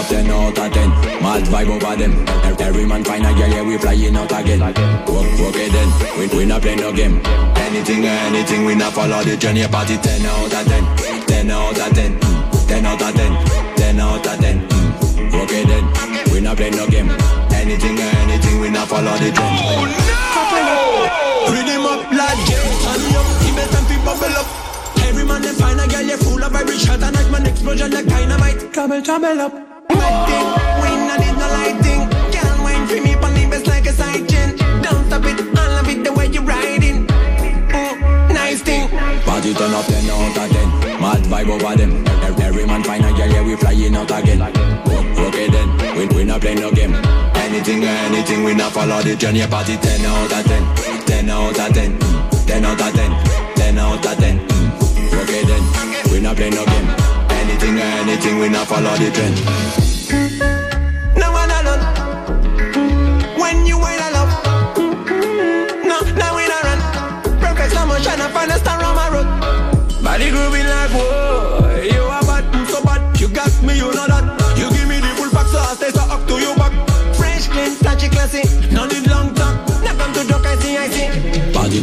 up ten out of ten. Mad vibe over them. Every man find a girl, yeah, we flying out again. Okay then, we we not play no game. Anything or anything, we not follow the journey. Party ten out of ten. Ten out of ten. Ten out of ten. Ten out of ten. Okay then, we not play no game. Anything or anything, we not follow the trend. Oh no! Bring him up like Jerry, turn me up. He make them feel bubble up. Every man them find a girl, you full of every shot and like man explosion like dynamite. Trouble, trouble up. Bad thing, we not need no lighting. Can't wine for me, pon the best like a side. Don't stop it, I love it the way you riding. Oh, nice thing. Party turn up ten out of ten. Mad vibe over them. Every man find a girl, yeah we flying out again. Oh, okay then, we we not play no game. Anything or anything, we not follow the journey. Party ten out of ten. Ten out of ten. Ten out of ten. Ten out of ten. Okay then, we not play no game. Anything or anything, we not follow the trend. No one alone. When you now run. Perfect find star on my road. Body grooving like whoa, you are bad, so bad. You got me, you know that. You give me the full pack, so I stay so up to you back. Fresh, clean, classy. No need long talk. Never to joke, I see, I see.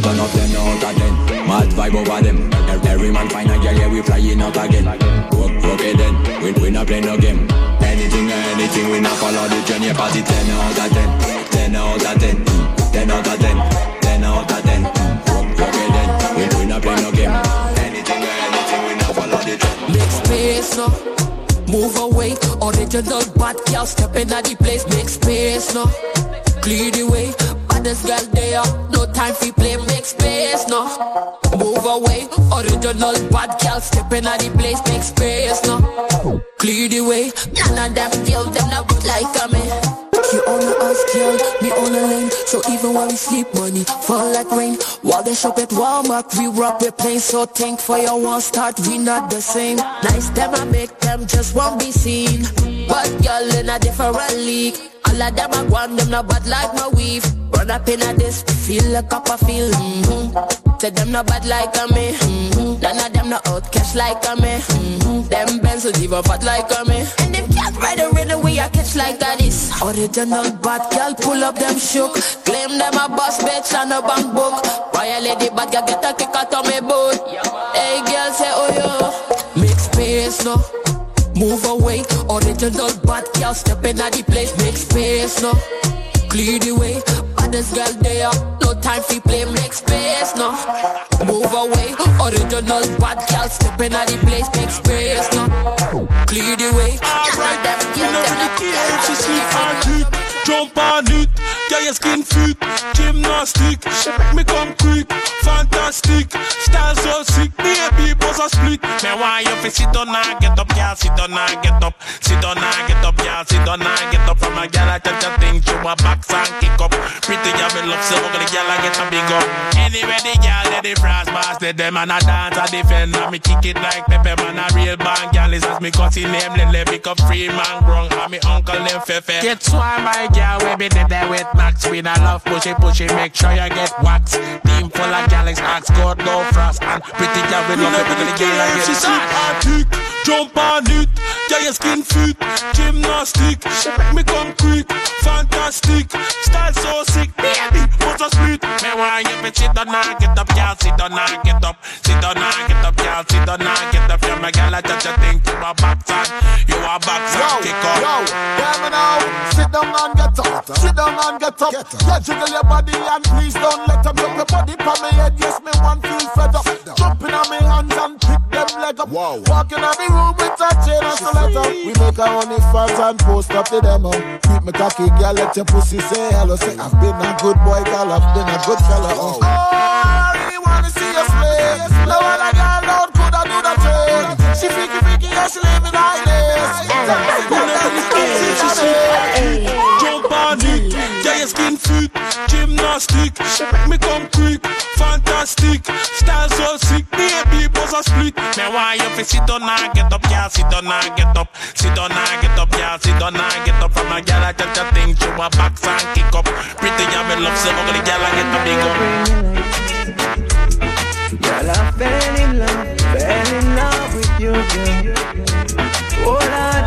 Ten out ten. Mad vibe over them. Every man find a girl, yeah, we flying out again. Okay then, we, we not play no game. Anything or anything, we not follow the journey. Party ten out of ten. Ten out of ten. Ten out of ten. Ten out of ten. Okay then, we, we not play no game. Anything or anything, we not follow the trend. Make space now. Move away, original bad girl stepping at the place. Make space now. Clear the way, baddest girl there. No time for play, make space now. Move away, original bad girl stepping at the place. Make space now. Clear the way, none of them feel them not like a me. You own a house, girl, me own a lane So even when we sleep, money fall like rain While they shop at Walmart, we rock with plane So think for your one start, we not the same Nice them, I make them just won't be seen But girl in a different league All of them, I want them, not bad like my weave. Run up in a this, feel a cup of feel mm-hmm. Say them not bad like a me mm-hmm. None of them not out cash like a me mm-hmm. Them Benz will even fat like a me. And if can't ride a rhythm, we a catch like that is Original bad girl, pull up them shook. Claim them a boss bitch and a bank book. Royal lady bad girl, get a kick out of me boot? Hey girl, say oh yo. Make space no Move away, original bad girl, step in at the place. Make space no. Clear the way, baddest girl there No time for play, make space no. Move away, original bad girl Step in at the place, make space no. Clear the way, Alright, them girls, them not she sleep on it Jump on it, get your skin fit Gymnastic, me come quick Fantastic, style so sick Baby, buzz a split. Me want you fi sit down and get up Girl, sit down and get up Sit down and get up, girl, sit down and get up. From a girl, I tell you think you a box and kick up. Pretty girl, me love so ugly girl, I get a big up. Anyway, the girl, they the frost boss They them and a dance, I defend And me kick it like Pepe, man, a real band Girl, is me cousin name, Lele, pick up free man Grung, and me uncle name Fefe. Get why my girl, we be there with Max We not love pushy pushy, make sure you get wax Team full of galaxies, ask God, no frost And pretty girl, we love it, when the girl, I get tick Jump on it, get your skin fit. Gymnastic, make me come quick. Fantastic, style so sick. Baby, what's a split? Me want you to sit down and get up Girl, sit down and get up. Sit down and get up, girl, sit down and get up. You're my girl, I touch you think you a boxer You a boxer, kick up. Yo, hear me now? Sit down and get up. Sit down and get up. Yeah, jiggle your body and please don't let them Drop your body from me head, yes, me one feel fed up. Jumping on me hands and pick them leg up. Walking on the room with a chain and stiletto We make our only fans and post up the demo um. Keep me cocky, girl, let your pussy say hello. Say, I've been a good boy, girl, I've been a good fella um. Oh, I really wanna see you play No other girl out could I do the thing She freaky, freaky, yeah, she living like this Jump on it, get your skin fit. Gymnastic, make me come quick. Fantastic, style so sick Baby, buzz a split Me want you to sit down and get up Girl, sit down and get up Sit down and get up, girl, sit down and get up From a girl, I tell you think you a box and kick up Pretty girl, me love so ugly girl, I get a big up Girl, I fell in love, fell in love with you, girl. Oh Lord,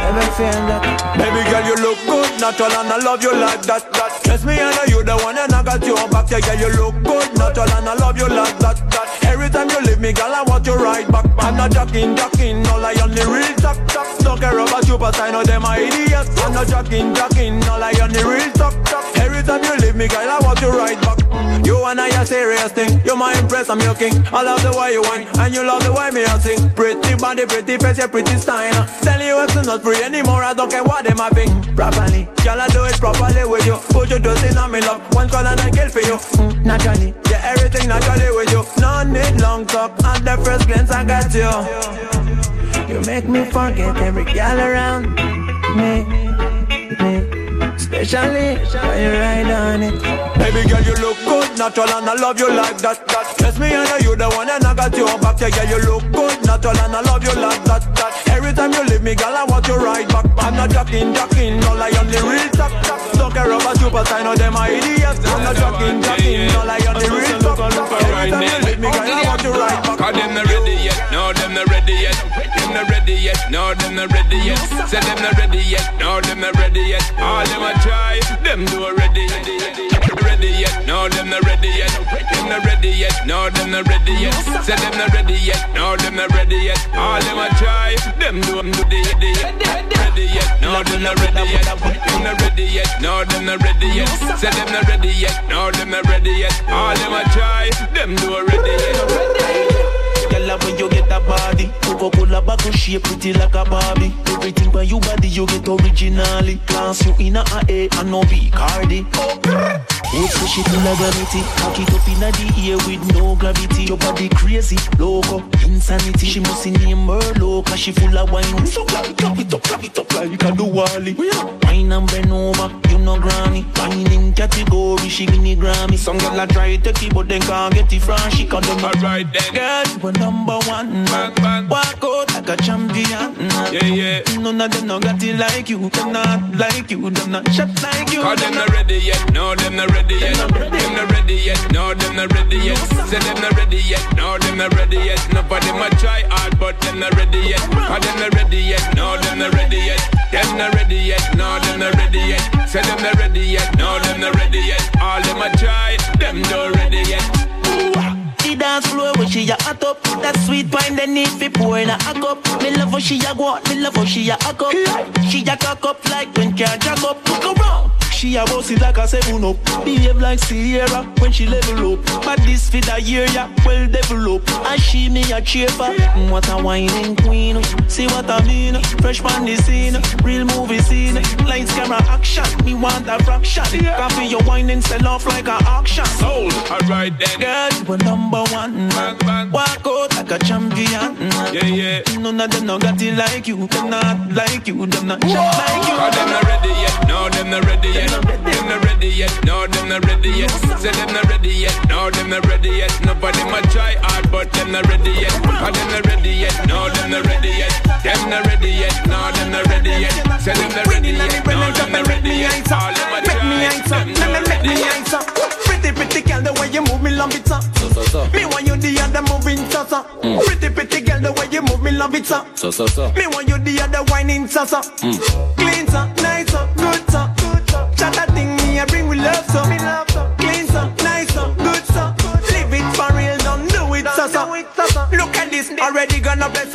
never feel that. Baby girl, you look good, natural, and I love you like that. that. Trust me, I know you the one, and I got you back. Yeah, girl, you look good, natural, and I love you like that. that. Every time you leave me, girl, I want you right back. I'm not jacking, jacking, all I only real talk, talk. Don't care about you, but I know them are idiots. I'm not jacking, jacking, all I only real talk, talk. Every time you leave me, girl, I want you right back. You and I a serious thing. You're my impress, I'm your king. I love the way you whine, and you love the way me I sing. Pretty body, pretty face, yeah, pretty style. Tell you it's not free anymore. I don't care what them a think. Properly, girl, I do it properly with you. Put your dust in on me love. One call and I kill for you. Mm, naturally, yeah, everything naturally with you. No need long talk. At the first glance, I got you. You make me forget every girl around me. me. Especially when you ride on it. Baby girl, you look good, natural, and I love you like that. that. Trust me, I know you the one, and I got you back. Yeah, girl, you look good, natural, and I love you like that. that. Every time you leave me, girl, I want you right back. I'm not jacking, jacking, all I only real talk, talk. Don't care about you, but I know them are idiots. I'm not jacking, jacking, all I only real talk, talk. Every time you leave me, girl, I want you right back. Cause them not ready yet, no, them not ready yet. Them not ready yet, no, them not ready yet. Say them not ready yet, no, them not ready yet. All them a try, them do already. Ready yet, no, them not ready yet. Them not ready yet, no, them not ready yet. Say them not ready yet, no, them not ready yet. All them a try, them do them do the ready yet, no, them not ready yet. Them not ready yet, no, them not ready yet. Say them not ready yet, no, them not ready yet. All them a try, them do already yet. Girl, when you get that body, Coca-Cola bottle shape pretty like a Barbie. Everything by you body you get originally. Class you in a A and no B Cardi. Who's so she full of gravity? Cock it up in the air with no gravity. Your body crazy, loco, insanity. She must name her low, cause she full of wine. So clap it up, it up, clap it up like a do Wally. Wine and bend over, you know granny. Wine in category, she give me Grammy. Some girl a try to keep, but then can't get it from she. Cause them Alright then. girl, you a number one. Bang, bang. Walk out like a champion. Yeah, yeah. None of them no got it like you. Them not like you. Them not shot like you. Cause them not ready yet, no, them not ready yet. Them not ready yet, no, them not ready yet. Say them not ready yet, no, them not ready yet. Nobody might try hard, but them not ready yet. Cause them not ready yet, no, them not ready yet. Them not ready yet, no, them not ready yet. Say them not ready yet, no, them not ready yet. All them a try, them not ready yet. The dance floor where she a hot up That sweet wine they need fi pour in a a cup Me love how she a go me love how she a hack up She a cock up like when car jack up Look around she a boss it like a seven up Behave like Sierra when she level up But this fit a year ya well develop And she me a cheaper mm, What a whining queen See what I mean Fresh man the scene Real movie scene Lights camera action Me want a fraction Copy your whining sell off like a auction Sold, alright then. Girl, you number one. Bang, bang. Walk out like a champion. Yeah, yeah. None of them no got it like you. Them not like you. Them not like you. Cause them not ready yet, no, them not ready yet. Them not ready yet, no, them not ready yet. Say them not ready yet, no, them not ready yet. Nobody might try hard, but them not ready yet. Cause them not ready yet, no, them not ready yet. Them not ready yet, no, them not ready yet. Say them not ready yet, no, them not ready yet. All them a Make me try, answer, them make me make me yet. answer. Pretty pretty girl, the way you move me love it, sir. So, so, so. Me want you the other moving, sir, sir. Pretty pretty girl, the way you move me love it, sir. Me want you the other whining, sir, sir. Clean, sir,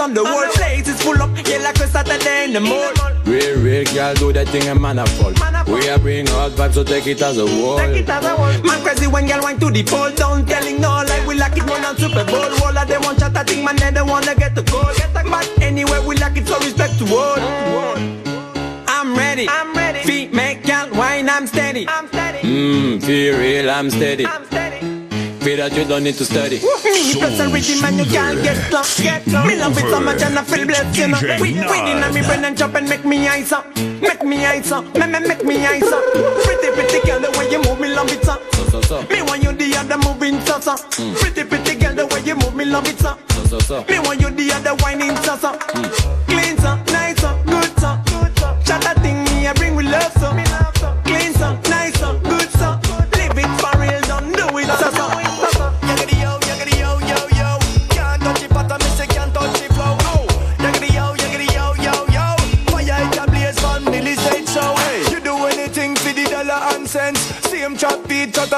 on the whole place is full up, yeah, like a Saturday in the mall. Real, real girl do that thing and man a fall. We are bring out vibes, so take it as a wall. Man crazy when girl wine to the pole. Down Telling no like we like it more than Super Bowl. All of them want chat I think man they don't wanna get the goal But anyway we like it so respect to all. I'm ready. I'm ready. Feet make girl wine I'm steady. I'm steady. Mmm, feel real, I'm steady. I'm steady Feel that you don't need to study. Me plus a rhythm and you can't get lost Get lost Me love it so much and I feel blessed you know We winning and me brain and chop and make me eyes up Make me eyes up Me me make me eyes up Pretty pretty girl the way you move me love it up So, so, so. Me want you the other moving salsa. Mm. Pretty pretty girl the way you move me love it sir. So, so, so. Me want you the other whining salsa. Clean sir, mm.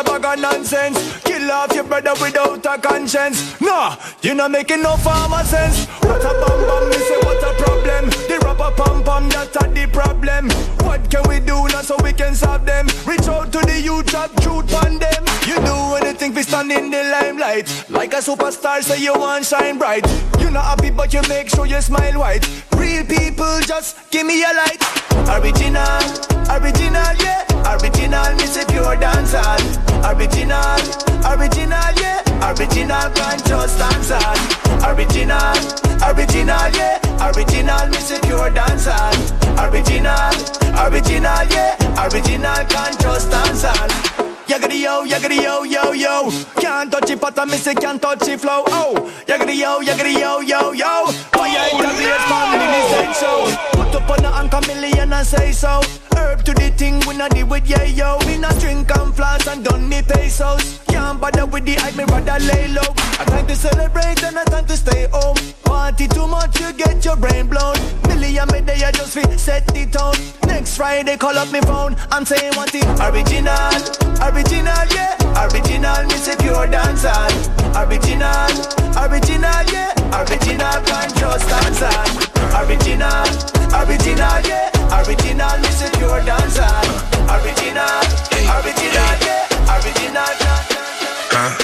A bag of nonsense. Kill off your brother without a conscience. Nah, you not making no farmer sense. What a bam bam, me say what a problem. The rapper pam pam, that's a the problem. What can we do now so we can solve them? Reach out to the youth, chat truth on them. You do anything to stand in the limelight. Like a superstar, say you want shine bright. You not happy, but you make sure you smile white. Real people, just give me a light. Original, original, yeah. Original, me say pure dancehall. Original, original, yeah. Original, can't just dancehall. Original, original, yeah. Original, me say pure dancehall. Original, original, yeah. Original, can't just dancehall. Yaggity yo, yaggity yo, yo, yo. Can't touch it, but I miss it, can't touch it flow. Oh, yaggity yo, yaggity yo, yo, yo. Fire in the place, man, me say so. Put up on the anchor million and say so. Herb to the thing, we not deal with yeah yo. We not drink and floss and don't need pesos. Can't bother with the hype, me rather lay low. A time to celebrate and a time to stay home. Party too much, you get your brain blown. Million me day, I just fit set the tone. Next Friday, call up me phone and say what it original, original, yeah, original. Me say pure dancehall, original, original, yeah, original. Can't just dancehall, original, original, yeah, original. Me say pure dancehall, original, original, yeah, original. Ah,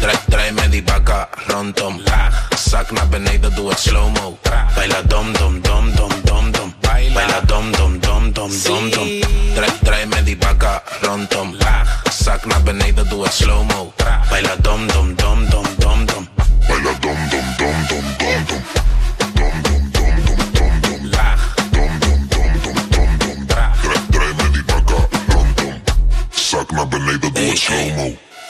Tra- tráeme di vaca, ron tom Zack naar beneden, doe het slow-mo Baila dom dom dom dom dom dom Baila dom dom dom dom dom dom Tra- Tráeme di vaca, ron tom Zack naar beneden, doe het slow-mo Baila dom dom dom dom dom dom Baila dom dom dom dom dom dom Dom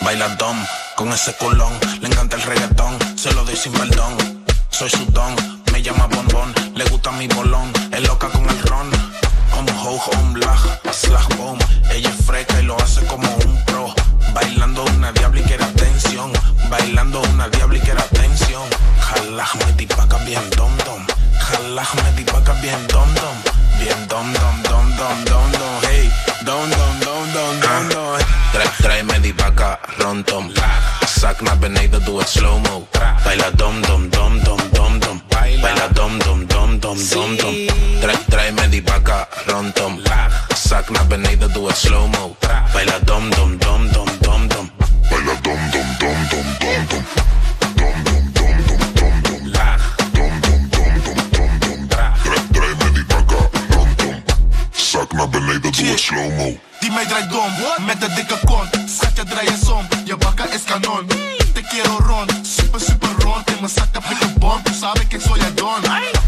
Baila dom, con ese culón Le encanta el reggaetón, se lo doy sin perdón Soy su don, me llama bombón Le gusta mi bolón, es loca con el ron. Omhoog, omlaag, slag, boom Ella es fresca y lo hace como un pro. Bailando una diabla y quiere atención Bailando una diabla y quiere atención Jalaj, me dipaca bien dom dom. Jalaj, me dipaca bien dom dom Bien dom dom dom dom dom dom Hey, dom dom dom dom dom dom Tra- Tráeme die vaca, ron tom Zack naar beneden, doe het slow-mo Baila dom dom dom dom dom dom Baila dom dom dom dom dom dom Tra- Tráeme die vaca, ron tom Zack naar beneden, doe het slow-mo Baila dom dom dom dom dom dom Baila dom dom dom dom dom dom Dom naar beneden, doe het slow-mo Die mij draait dom, met de dikke kont. Schatje draai eens om, je bakka is kanon. Te quiero ron, super super rond. In mijn zak heb ik een bom, tu sabe que soy el don.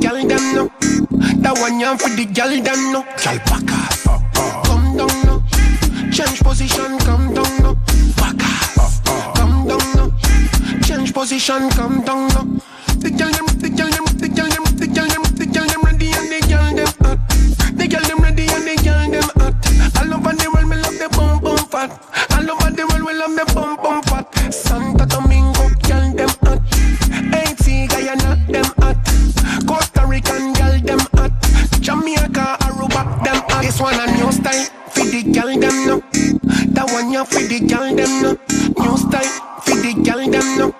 Girl them no. That one ya for the girl them no. Girl back off, come down no. Change position, come down no. Back off, come down no. Change position, come down no. The girl them, the girl them, the girl them, the girl them, the girl them ready and the girl them hot. The girl them ready and the girl them hot. All over the world, me love the bum bum fat. All over the world, we love the bum bum fat. Santo Domingo, girl them hot. Haiti, Guyana, them hot. This one a new style for the girl them no. That one ya for the girl them no. New style for the girl them no.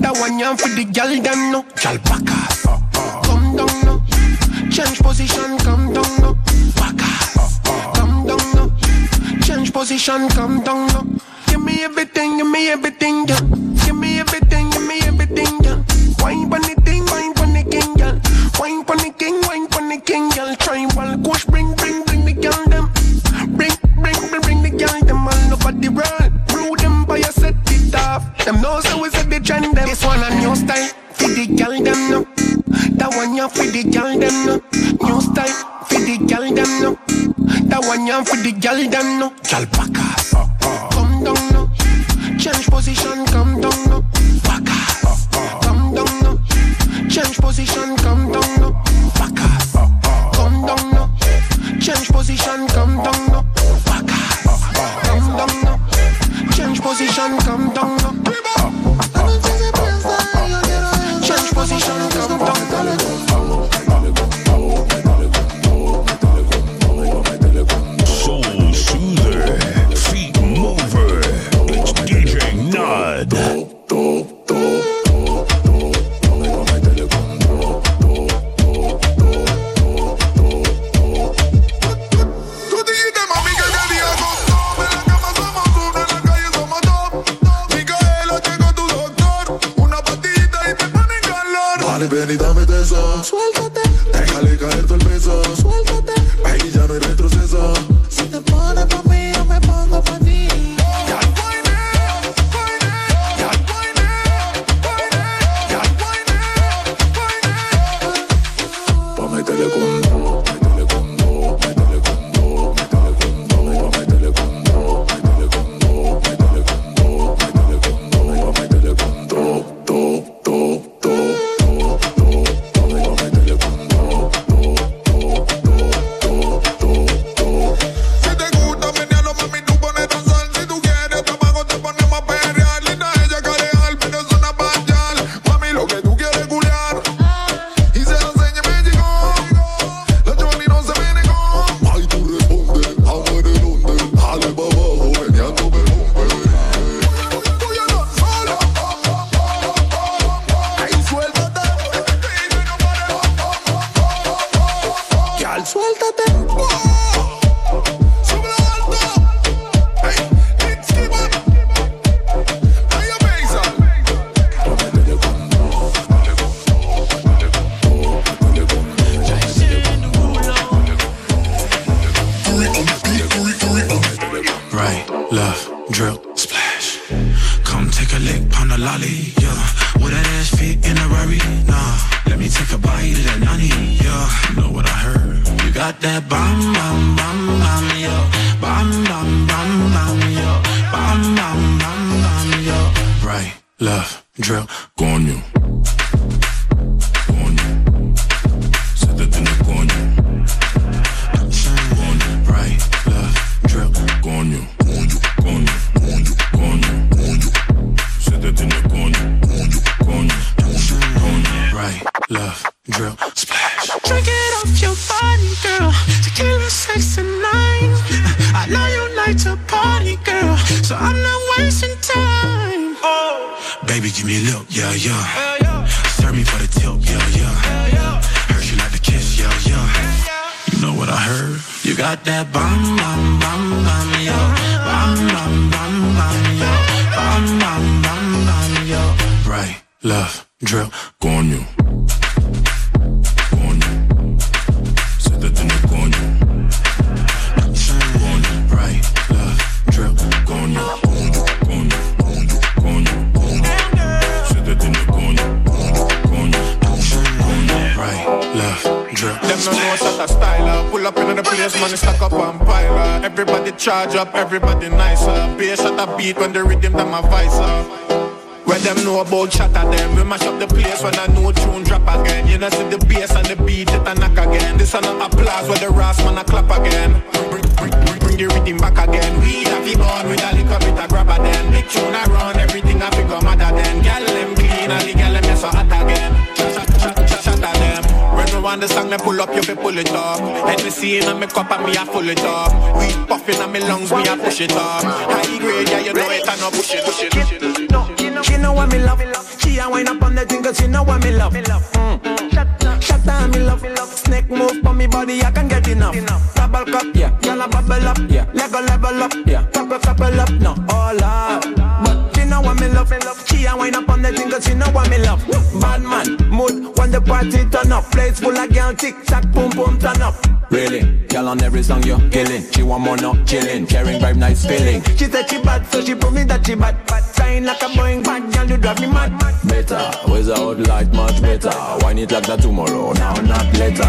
That one ya for the girl them no. Girl back off, come down no. Change position, come down no. Back off, come down no. Change position, come down no. Give me everything, give me everything, yeah. Give me everything, give me everything, yeah. Wine pon the thing, wine pon the king, girl. Wine pon the king, wine pon the king, girl. Try while push, bring, bring, bring Them know so we set the trend them. This one a new style for the girl them no. That one ya for the girl them no. New style for the girl them no. That one ya for the girl them no. Girl back off, come down no. Change position, come down no. Back off, come down no. Change position, come down no. Back off, come down no. Change position, come down no. Back off, come down no. Change position, come down Dale, ven y dame eso. Suéltate. Déjale caer todo el peso. Suéltate. Ahí ya no hay retroceso. Got that bam bam bam bam yo, charge up, everybody nicer. Bass shot a beat when the rhythm them a visor. Where them know about shatter them We mash up the place when a new tune drop again. You know see the bass and the beat it a knock again. This a no applause where the rasp man a clap again. Bring, bring, bring, bring the rhythm back again. We have it born with a little bit of grabber then. Big tune a run, everything a figure madder then. Gal them clean and the gal them so hot again. Them When we want the song, me pull up, you fi pull it up Hennessy in me cup and me a full it up Weed puffin' in me lungs, me a push it up High grade, yeah, you know it, I know push it, push it, push it She know what me love. She a wine up on the thing 'cause she know what me love. Mm. Shut, shut down, me love. Snake move on me body, I can get enough. Double cup, yeah. Y'all bubble up, yeah. Level, level up, yeah. Couple, couple up, no, all up. But she know what me love. She a wine up on the thing 'cause she know what me love. Bad man, mood when the party turn up. Place full of girl, tick tock, boom boom turn up. Really, girl on every song you're killing. She want more, not chilling. Caring vibe, nice feeling. She said she bad, so she prove me that she bad. Flying like a Boeing, bad girl, you drive me mad. Better, without light, much better. Wine it like that tomorrow, now not later.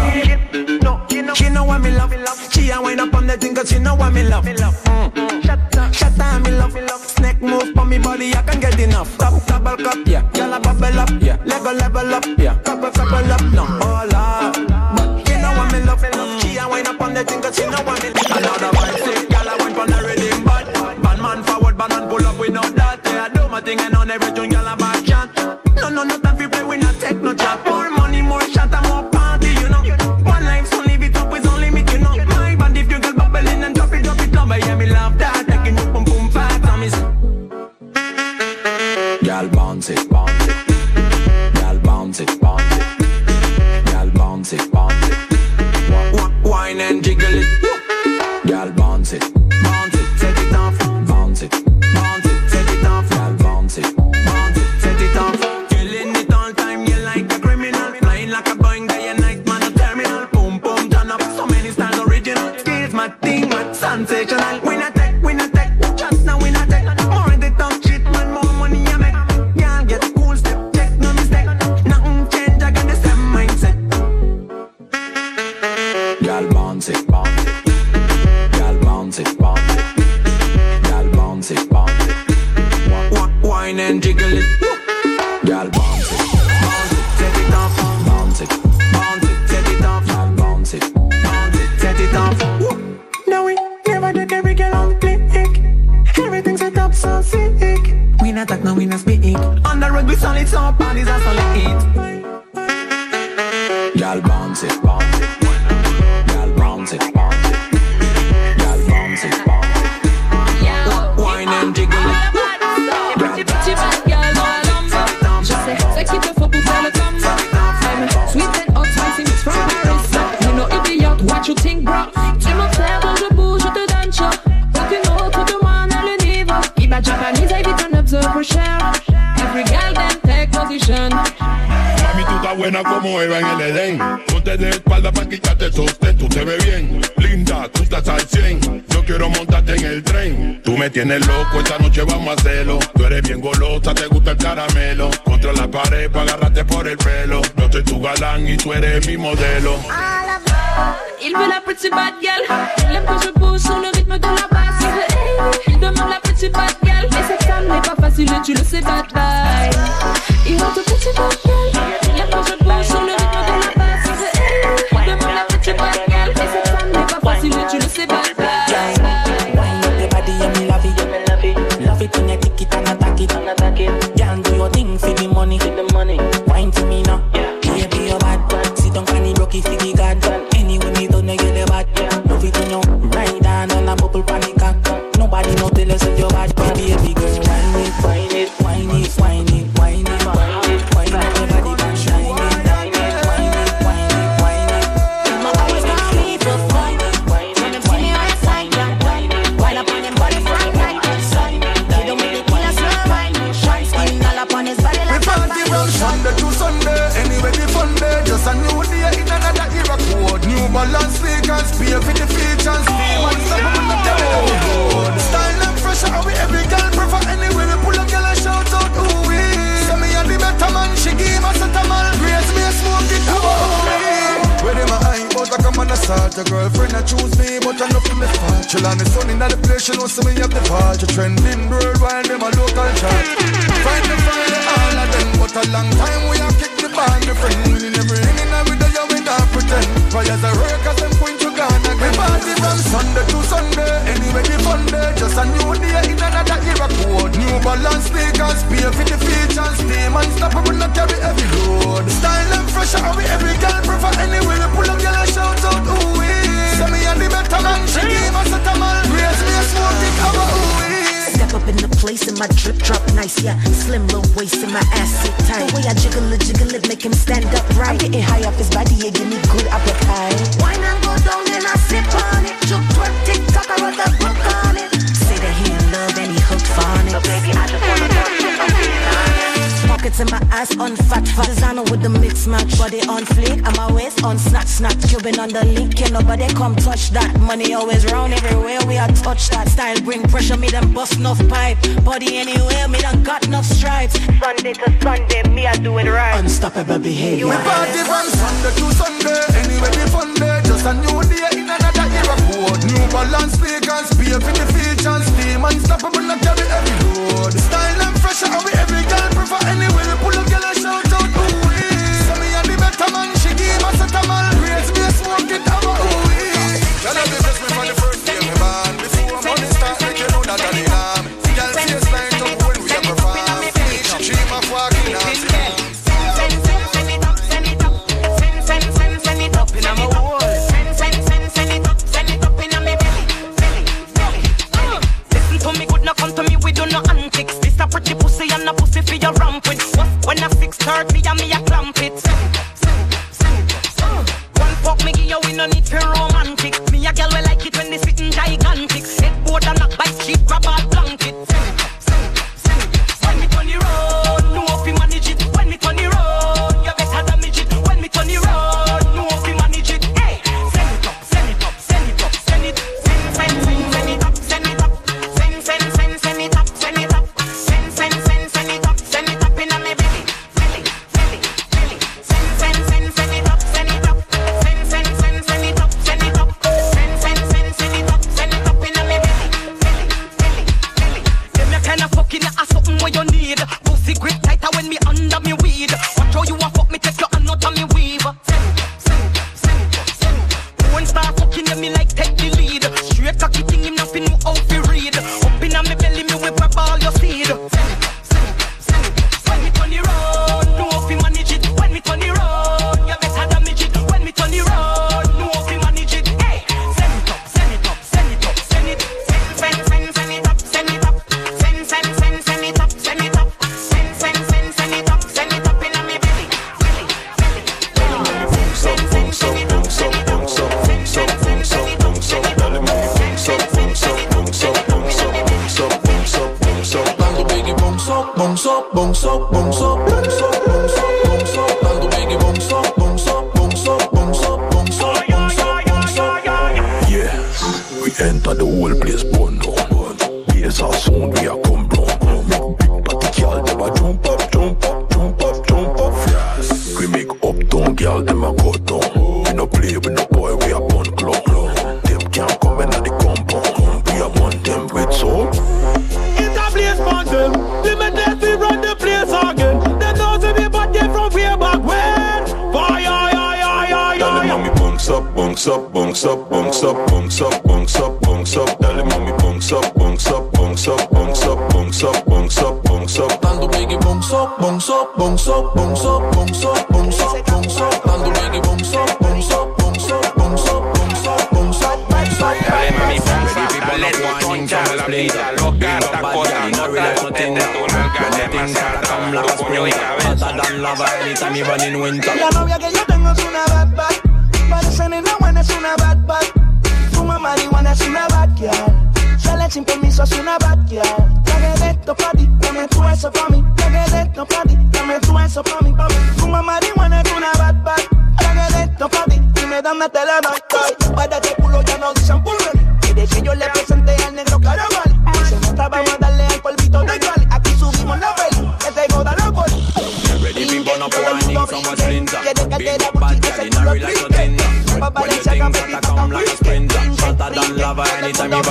No, she know, she know what me love. She a wine up on the thing 'cause she know what me love. Mm. Shut, up, shut down, me love. Snake move on me body, I can get enough. Top, double cup, yeah. Y'all bubble up, yeah. Level, level up, yeah. Couple, couple up, no, all up. But she know what me love. She a wine up on the thing 'cause she know what me love. Another vibe, y'all a wine on the rhythm, but bad man forward, bad man pull up, we know that. My thing and on every tune, y'all a chat. No, no, no tiene lo I do it right. Unstoppable behavior. We party from Sunday to Sunday, anyway we fun day. Just a new day in another era. New balance, speakers, be for the features. Team unstoppable, not carry every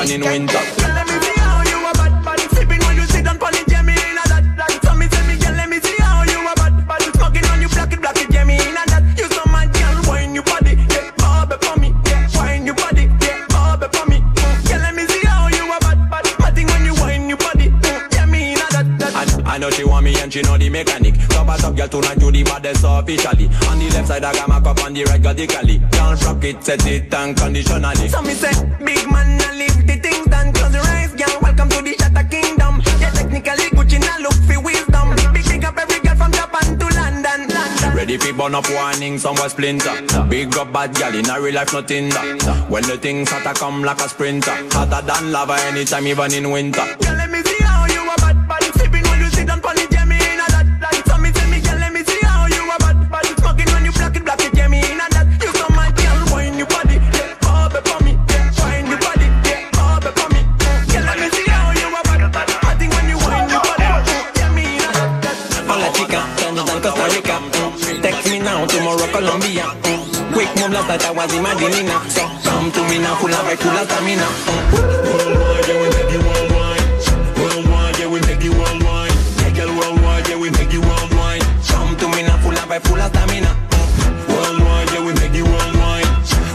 in winter. Girl, let me see how you a bad, bad. Sipping when you sit down it, yeah, me in a that, that. So me me, girl, let me see how you a bad. Smoking on you, black it, black it, yeah, me in a that. You so mad, girl, wine your body, yeah, for me, yeah, wine your body, yeah, for me. Mm. Girl, let me see how you a bad. Matting when you wine your body, mm. yeah, me in a that, that. I, I know she want me and she know the mechanic. Top a top girl tonight you the baddest officially. On the left side I got my cup on the right vertically. Can't rock it, set it and conditionally. So me say, big man, For burn up warning, somewhere splinter. Big up bad gal in a real life nothing that. When the things hotter come like a sprinter. Hotter than lava anytime even in winter. Last I was. So come to me now, full of vibe, full of stamina. Yeah, you worldwide. Yeah, yeah, me now. Worldwide, yeah, we make you worldwide.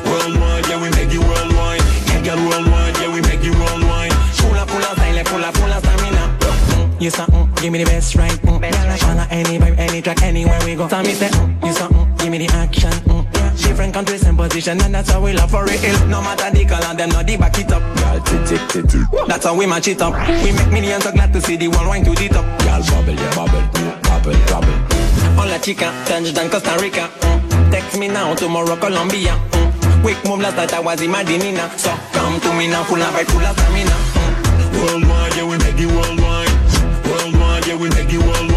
Worldwide, yeah, we make you worldwide. Hey, girl, worldwide, yeah, we make you worldwide. Full of, full of style, full of, full of stamina. You say, mm, give me the best right. Mm. I follow any vibe, any track, anywhere we go. So me say, mm, you say, mm, give me the action. Position, and that's how we love for real. No matter the color, them not the back it up. Girl, tick, tick, tick, tick. That's how we match it up. We make millions, so glad to see the world wine to the top. Girl, bubble, yeah, bubble, mm, bubble, bubble. Hola chica, touchdown Costa Rica. Mm. Text me now, tomorrow Colombia. Mm. Quick move last night I was imagining. So come to me now, full of vibe, full of stamina. Worldwide, yeah, we make you worldwide. Worldwide, yeah, we make you worldwide.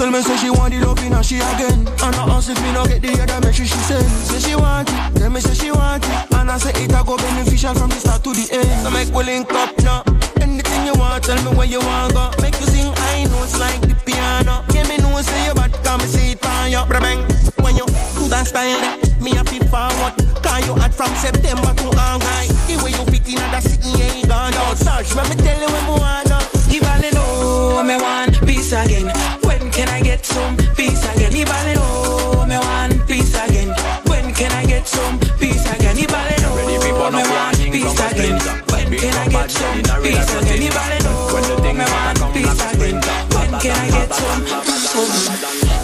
Tell me say she want the love in her she again And I ask if me no get the other sure she send Say she want it, tell me say she want it And I say it a go beneficial from the start to the end So make we link up now Anything you want Tell me where you want go. Make you sing high notes like the piano. Give me know say you bad, come see it on you. Bang. When you do that style, me happy forward. Cause you hot from September to August. The way you fit in the city ain't gone out. Search, let me tell you when we want again? If I know me want peace again, when can I get some?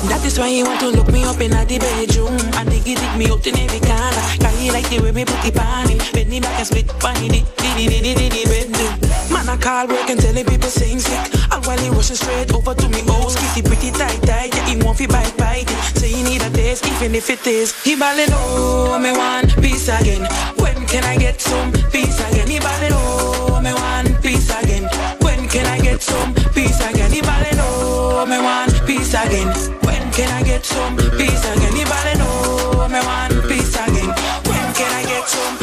That is why you want to look me up in the bedroom And it, dig me out in every corner. Cause you like the way me put it on it Bend me back and split on it, diddy diddy diddy bedroom Man, I call work and telling people saying sick All while he rushing straight over to me Oh, skitty pretty tight tight. Yeah, he want fi bite bite Say he need a taste, even if it is. He ballin' oh, me want peace again. When can I get some peace again? He ballin' oh, me want peace again When can I get some peace again? He ballin' oh, me want peace again When can I get some peace again? Anybody know me want peace again? When can I get some?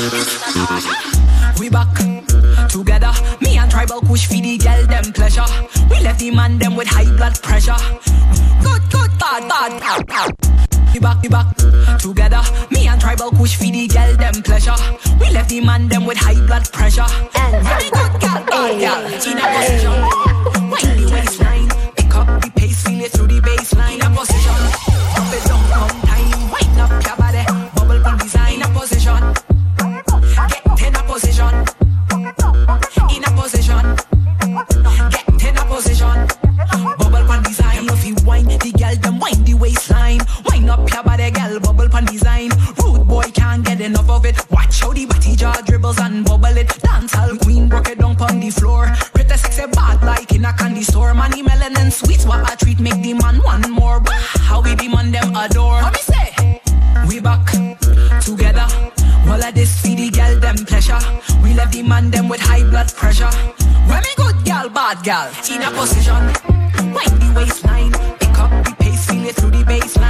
We back together, me and tribal push for the girl them pleasure. We left the man them with high blood pressure. Good, good, bad, bad, bad. We back, we back together. Me and tribal push feed the girl them pleasure. We left the man them with high blood pressure. And very good girl, bad girl, in a position. Enough of it. Watch how the body jaw dribbles and bubble it. Dance all queen, broke it down on the floor. A sexy bad like in a candy store. Money melon and sweets, what a treat make the man one more. How we demand them adore. How me say? We back together. All of this for the girl them pleasure. We left the man them with high blood pressure. When me good girl, bad girl, in a position. Wind the waistline, pick up the pace, feel it through the baseline.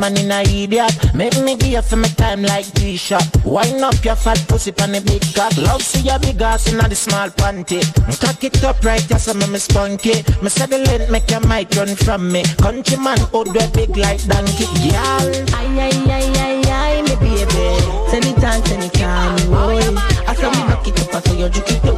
Man in a idiot. Make me give you for my time like T-shirt. Wind up your fat pussy pan the big cock. Love see your big ass in the small panty. Cock it up right, yes, I'm me spunky. Me say the length make your mic run from me. Countryman hood we big like donkey. Girl, ay ay ay ay ay, me baby. Send it on, send it on, boy. I saw me back it up, I saw you juke it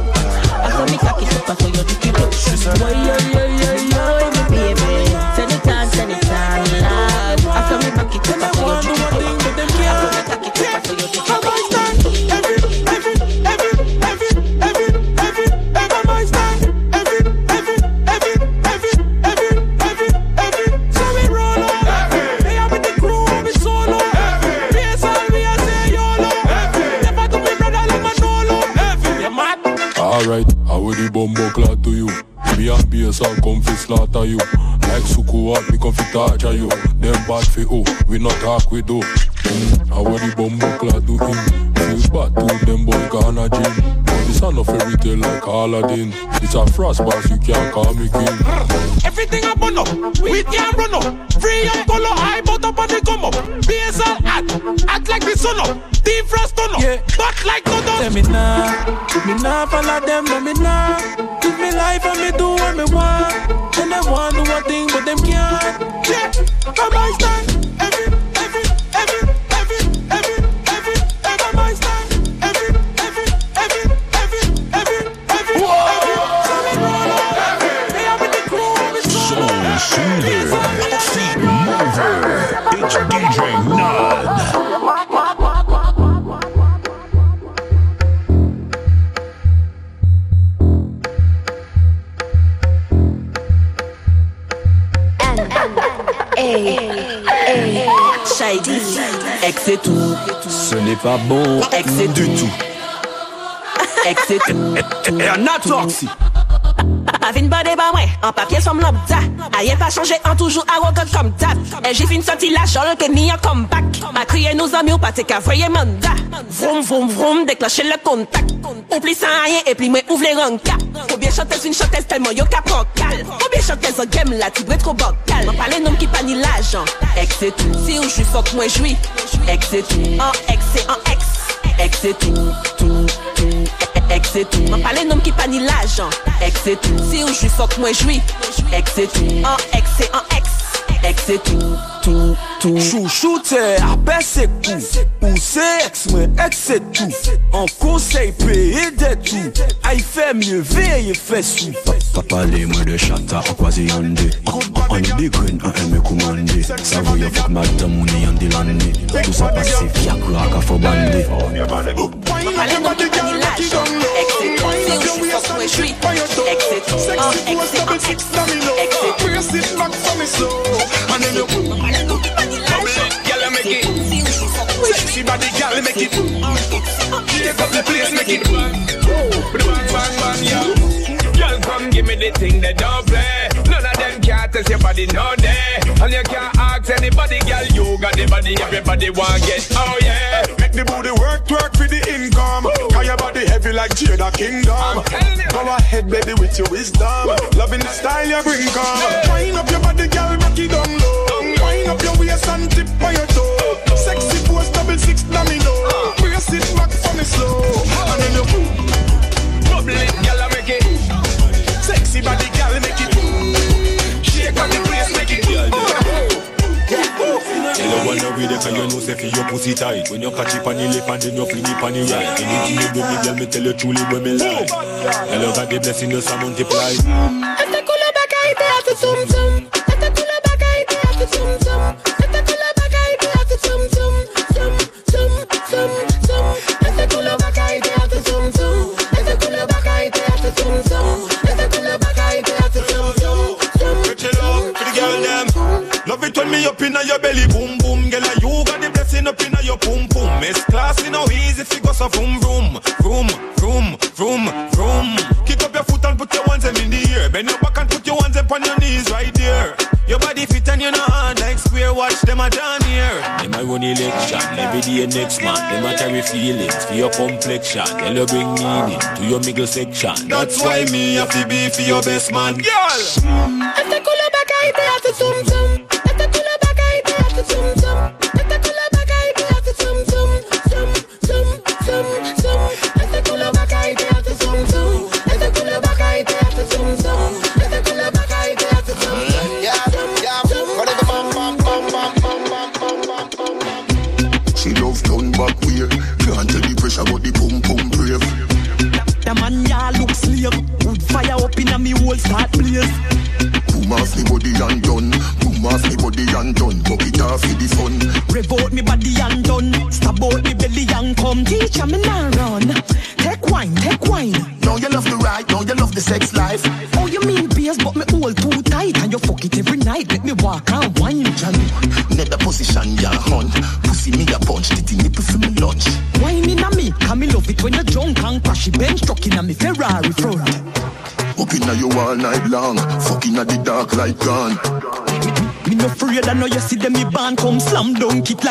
Them bad we not talk we do. Mm, I want the bumbo clad do him. Feel bad to them boy gonna gym. But this a no fairy tale like Aladdin. It's a frost boss, you can't call me king. Everything up on up, we can't run up. Free up, color high, but up on the come up. BSL act, act like the sun up. Deep frost on up, yeah. but like no dust. Tell me now, me nah follow them, no me nah. Me life and me do what me want. And them want do one thing, but them can't. Yeah, come pas bon. Ex c'est du tout. Ex c'est tout. Et un atoxy. Avin bade ba mwen, an papye som lambda Ayen pa chanje, an toujou arrogant kom dab E jifin soti la chol ke ni an comeback Ma kriye nou zami ou pate ka voye manda Vroom vroom vroom, deklache le kontak Ou pli san ayen, e pli mwen ouvre le ranka Koubyen chantez un chantez telman yo ka prokal méchant qu'elles en game là, tu brètes trop bancal M'en parle nom qui pas ni l'agent Ex c'est tout, si ou j'suis fuck moi j'jouis Ex c'est tout, en ex c'est en ex. Ex c'est tout, tout, tout. Ex c'est tout, m'en parle nom qui pas ni l'agent Ex c'est tout, si ou j'suis fuck moi j'jouis Ex c'est tout, en ex c'est en ex ex se tou, tou, tou Chouchou te apes se kou Ou ex men ex se tou An konsey peye de tou Ay fe mye veye fe sou Pa pale mwen de chata akwaze yande An e de gren an eme koumande Savoye fok Tout sa pase fiakra ka se tou, si ou jwi fok mwen jwi Ex se tou, an ex se an ex Ex se tou Press it uh, back for me slow. And then you Man pale nom ki pa ni l'ajan Girl, make it. Si ou jwi fok mwen jwi Sexy body, girl, make it. An ex se an ex Shake up the place, make it. Bang, bang, bang, yeah. Girl, come give me the thing that don't play. None of them can't test your body, no day. And you can't ask anybody, girl You got the body, everybody want to get Oh yeah. Make the booty work, work for the income. Cause your body heavy like Jada Kingdom. Go ahead, baby, with your wisdom. Loving the style you bring, come. Wind up your body, girl, rock it down low. Wind up your waist and tip on your toe. Sexy pose, double six domino. Brace it back for me slow. And then you Bubble it, girl, make it. Sexy body, girl, make it Shake on the place, make it Tell one every day, cause you know say for your pussy tight. When you catch it on the left and then you fling it on the right. Anything you do, me girl, me tell you truly when me lie. Tell you that the blessing just a multiply Este culo bacay, te hace zum zum. Love it when me up inna your belly, boom boom. Girl, you got the blessing up inna your pum pum. Miss classy no easy fi go so vroom vroom, vroom vroom vroom vroom. Kick up your foot and put your hands them in the air. Bend your back and put your hands up on your knees right there. Your body fit and you know hard like square. Watch them a down here. Them I run election, every day next man Them a carry feelings for your complexion Tell you bring meaning to your middle section That's why me have to be for your best man. Girl. Este culo bacay, te hace zum zum. Este culo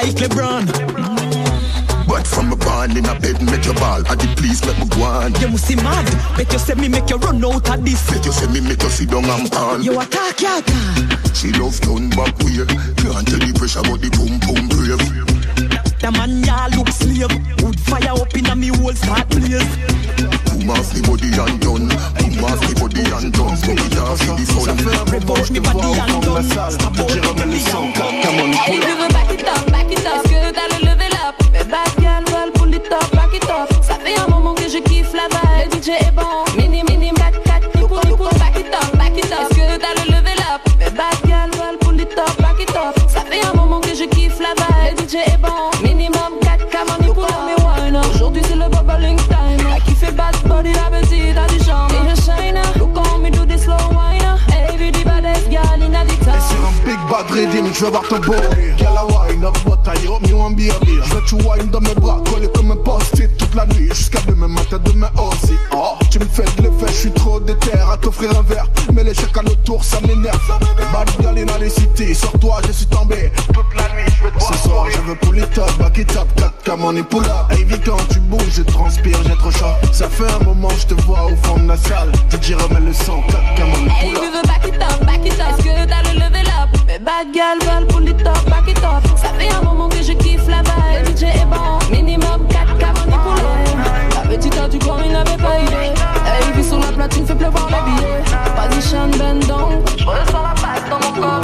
like LeBron. But from a band in a bed, make your ball. I did please make me go on. You must see mad. Bet you say me make you run out of this. Bet you say me make you sit down and fall. You attack, you attack. She love turn back way. Can't tell the pressure, but the boom boom brave. The man ya look slave. Wood fire up in a me whole start blaze. Boom off the body and done. Boom off the body and done. Fuck it off in the fun. Revanche me body and done. Stop out the belly and gun. Come on, Elle dit je veux back it up, back je veux voir ton beau Girl a wine up, but I hope you want be a beer. Je veux tu wine dans mes bras, collé comme un post-it Toute la nuit, jusqu'à demain matin, demain aussi. Oh, tu me fais de l'effet, je suis trop déter à t'offrir un verre. Mais les chèques à autour, ça m'énerve. Bad girl in the city, sur toi je suis tombé. Toute la nuit, je veux te Ce soir, je veux pull it up, back it up, 4 comme on est pull up Hey, vite quand tu bouges, je transpire, j'ai trop chaud. Ça fait un moment, je te vois au fond de la salle. DJ remets le son, 4 comme on est Elle pull up je veux back it up, back it up. Est-ce que t'as le bad girl veulent pull it up, back it up. Ça fait un moment que je kiffe la vibe. DJ est bon, minimum 4 k on est pour La petite a du coin, il n'avait pas idée. Elle vit sur la platine, fait pleuvoir les billets. Position bend down. Je ressens la balle dans mon corps.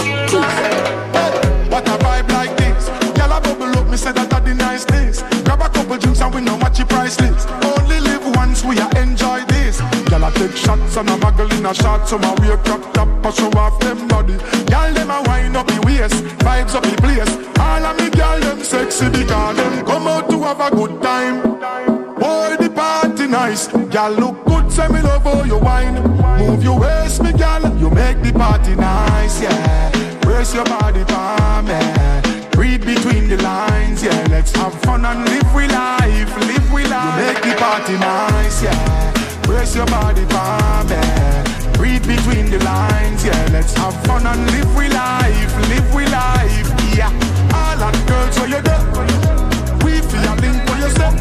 What a vibe like this. Girl, I bubble up, me say that are the nice days. Grab a couple drinks and we know what your price list. Only live once, we a take shots and I muggle in a shot, so my wake up top, I show off them body. Girl, them a wind up the waist, vibes up the place. All of me girl, them sexy because them come out to have a good time. Boy, the party nice. Girl, look good, say me love how you wine. Move your waist, me girl, you make the party nice, yeah. Brace your body for me. Read between the lines, yeah. Let's have fun and live we life, live with life. You make the party nice, yeah. Brace your body for me. Between the lines, yeah. Let's have fun and live with life, live with life, yeah. All and girls, where you there? We feel a link for yourself.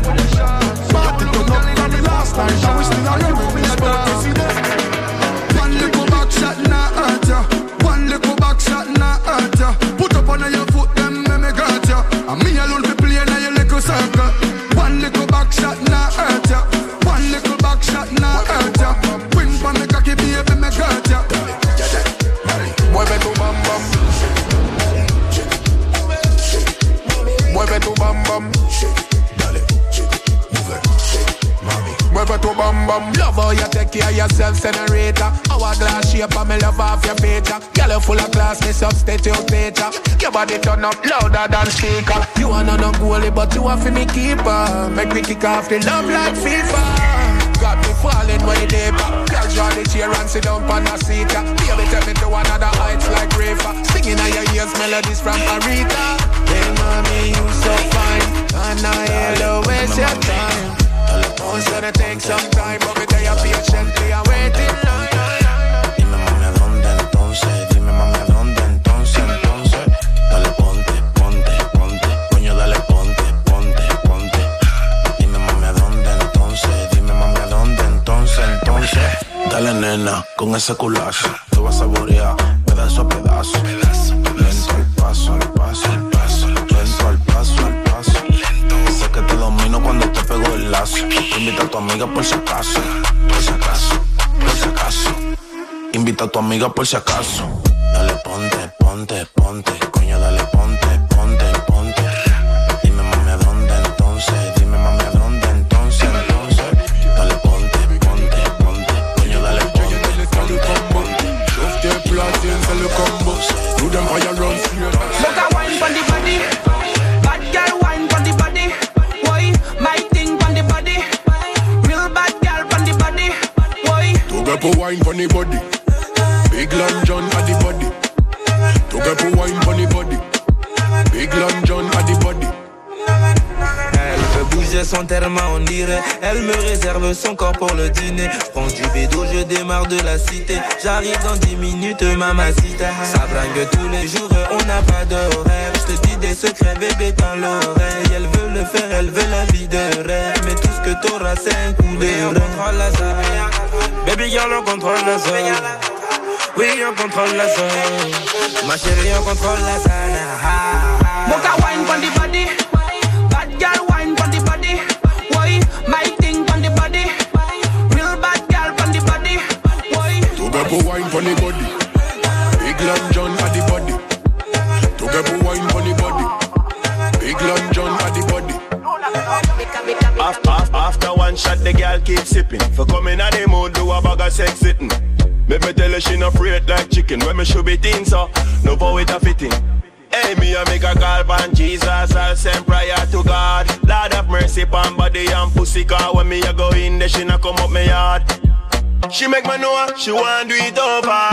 Party turn up from the last night, and we still are ready. Sport, you see? One little not hurt ya. One little not hurt ya. Put up your foot, them me ya. And me alone fi play in your little circle. One little Bam. Love how you take care of yourself, senator. Hourglass shape and me love off your feature. Girl, you full of class, me substitute teacher. Your body turn up louder than speaker. You are not a goalie, but you are for me keeper. Make me kick off the love like FIFA. Got me falling way deeper. Girl, draw the chair and sit down on a seat. Baby, take me to another heights like Rafa. Singing on your ears melodies from Aretha. Hey, mommy, you so fine. And I waste your time. Oh, it's take some time. Dime mami a dónde entonces, dime mami a dónde entonces, entonces. Dale ponte, ponte, ponte, coño dale ponte, ponte, ponte. Dime mami a dónde entonces, dime mami a dónde entonces, entonces. Dale nena, con ese culazo, te vas a saborear pedazo a pedazo. Amiga por si acaso, por si acaso, por si acaso. Invita a tu amiga por si acaso. Dale ponte, ponte, ponte, terme on dirait. Elle me réserve son corps pour le dîner. Prends du bédo, je démarre de la cité. J'arrive dans 10 minutes, mamacita. Ça bringue tous les jours, on n'a pas d'horaire. Je te dis des secrets, bébé, dans l'oreille. Elle veut le faire, elle veut la vie de rêve. Mais tout ce que t'auras, c'est un coup de on contrôle la zone. Baby girl, on contrôle la zone. Oui, on contrôle la zone. Ma chérie, on contrôle la zone. Mocha wine on the body. Together wine for the body. Big Long John at the body. Together wine for the body. Big Long John at the body. After, after one shot, the girl keep sipping. For coming at the mood, do a bag of sex sitting. Make me tell her she no afraid like chicken. When me should be thin, so no bow it a fitting. Hey, me a make a call on Jesus, I'll send prayer to God. Lord have mercy upon body and pussy, car when me a go in there, she not come up me yard. She make me know she want do it over.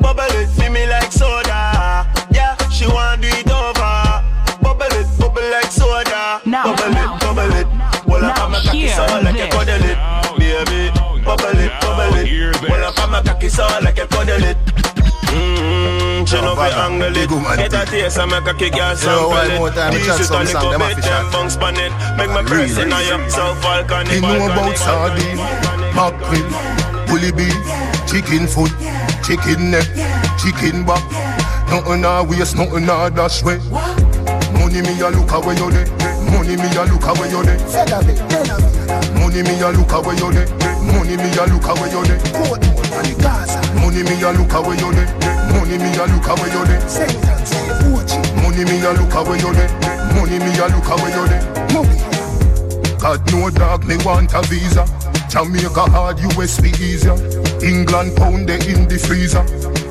Bubble it, see me like soda. Yeah, she want do it over. Bubble it, bubble like soda. Now, bubble now, it, bubble it. Well, now I'm a cocky hear so like a this. cuddle it, baby. Bubble it, bubble it. Well, I'm a cocky so like a cuddle it. Mmm, she know fi angle it Get a taste and make a kick your sample one more it time, These chat it some a little bit, fi bounce pan it Make my Real, person on real. you So volcanic, You know about volcanic, sardine, mackerel, bully beef, chicken foot, chicken neck, chicken back. Nothing a waste, nothing a dash way. Money me a look away you dey. Money me a look away you dey. Money me a look away you dey. Money me a look away you dey. Money me a look away you dey. Money me a look away you dey. Money me a look away you dey. Money me a look away you dey. God no dog, me want a visa. Jamaica hard, US be easier. England pound they in the freezer.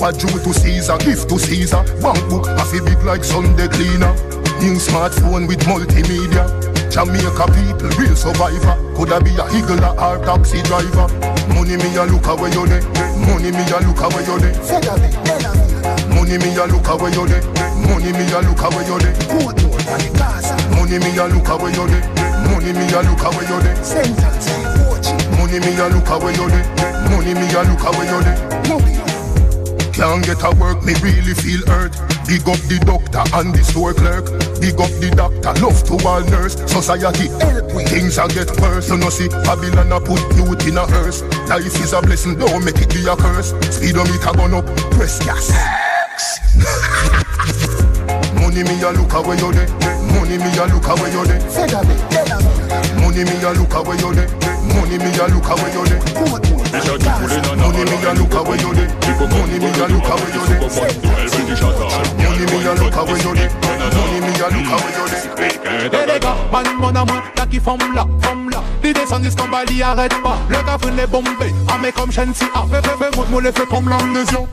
What due to Caesar, gift to Caesar. Bank book, a fi big like Sunday cleaner. New smartphone with multimedia. Jamaica people, real survivor. Coulda be a higgler or taxi driver. Money me a look away you dey. Money me a look away you dey. Money me a look away you. Money me a look away you dey. Money me a look away you. Money me a look away you dey. Money me a look away you dey. Money me a look away you dey. Can't get a work, me really feel hurt. Big up the doctor and the store clerk. Big up the doctor, love to all nurse. Society help we. Things a get worse. You know see, Babylon a put youth in a hearse. Life is a blessing, don't make it be a curse. Speedometer gone up, press gas. Money me a look away you dey. Money me a look away you dey. Money me a look away you dey. Money me a look away you dey. Money me a look away you dey. Money me a look away you. Money me a look away you. Money me a look away you les gars, man, mon amour, là qui font là, font là. L'idée sans balie, arrête pas. Le gars venait bomber, ah mais comme Shensi, ah fais fais fais, moi les fais comme l'amnésion.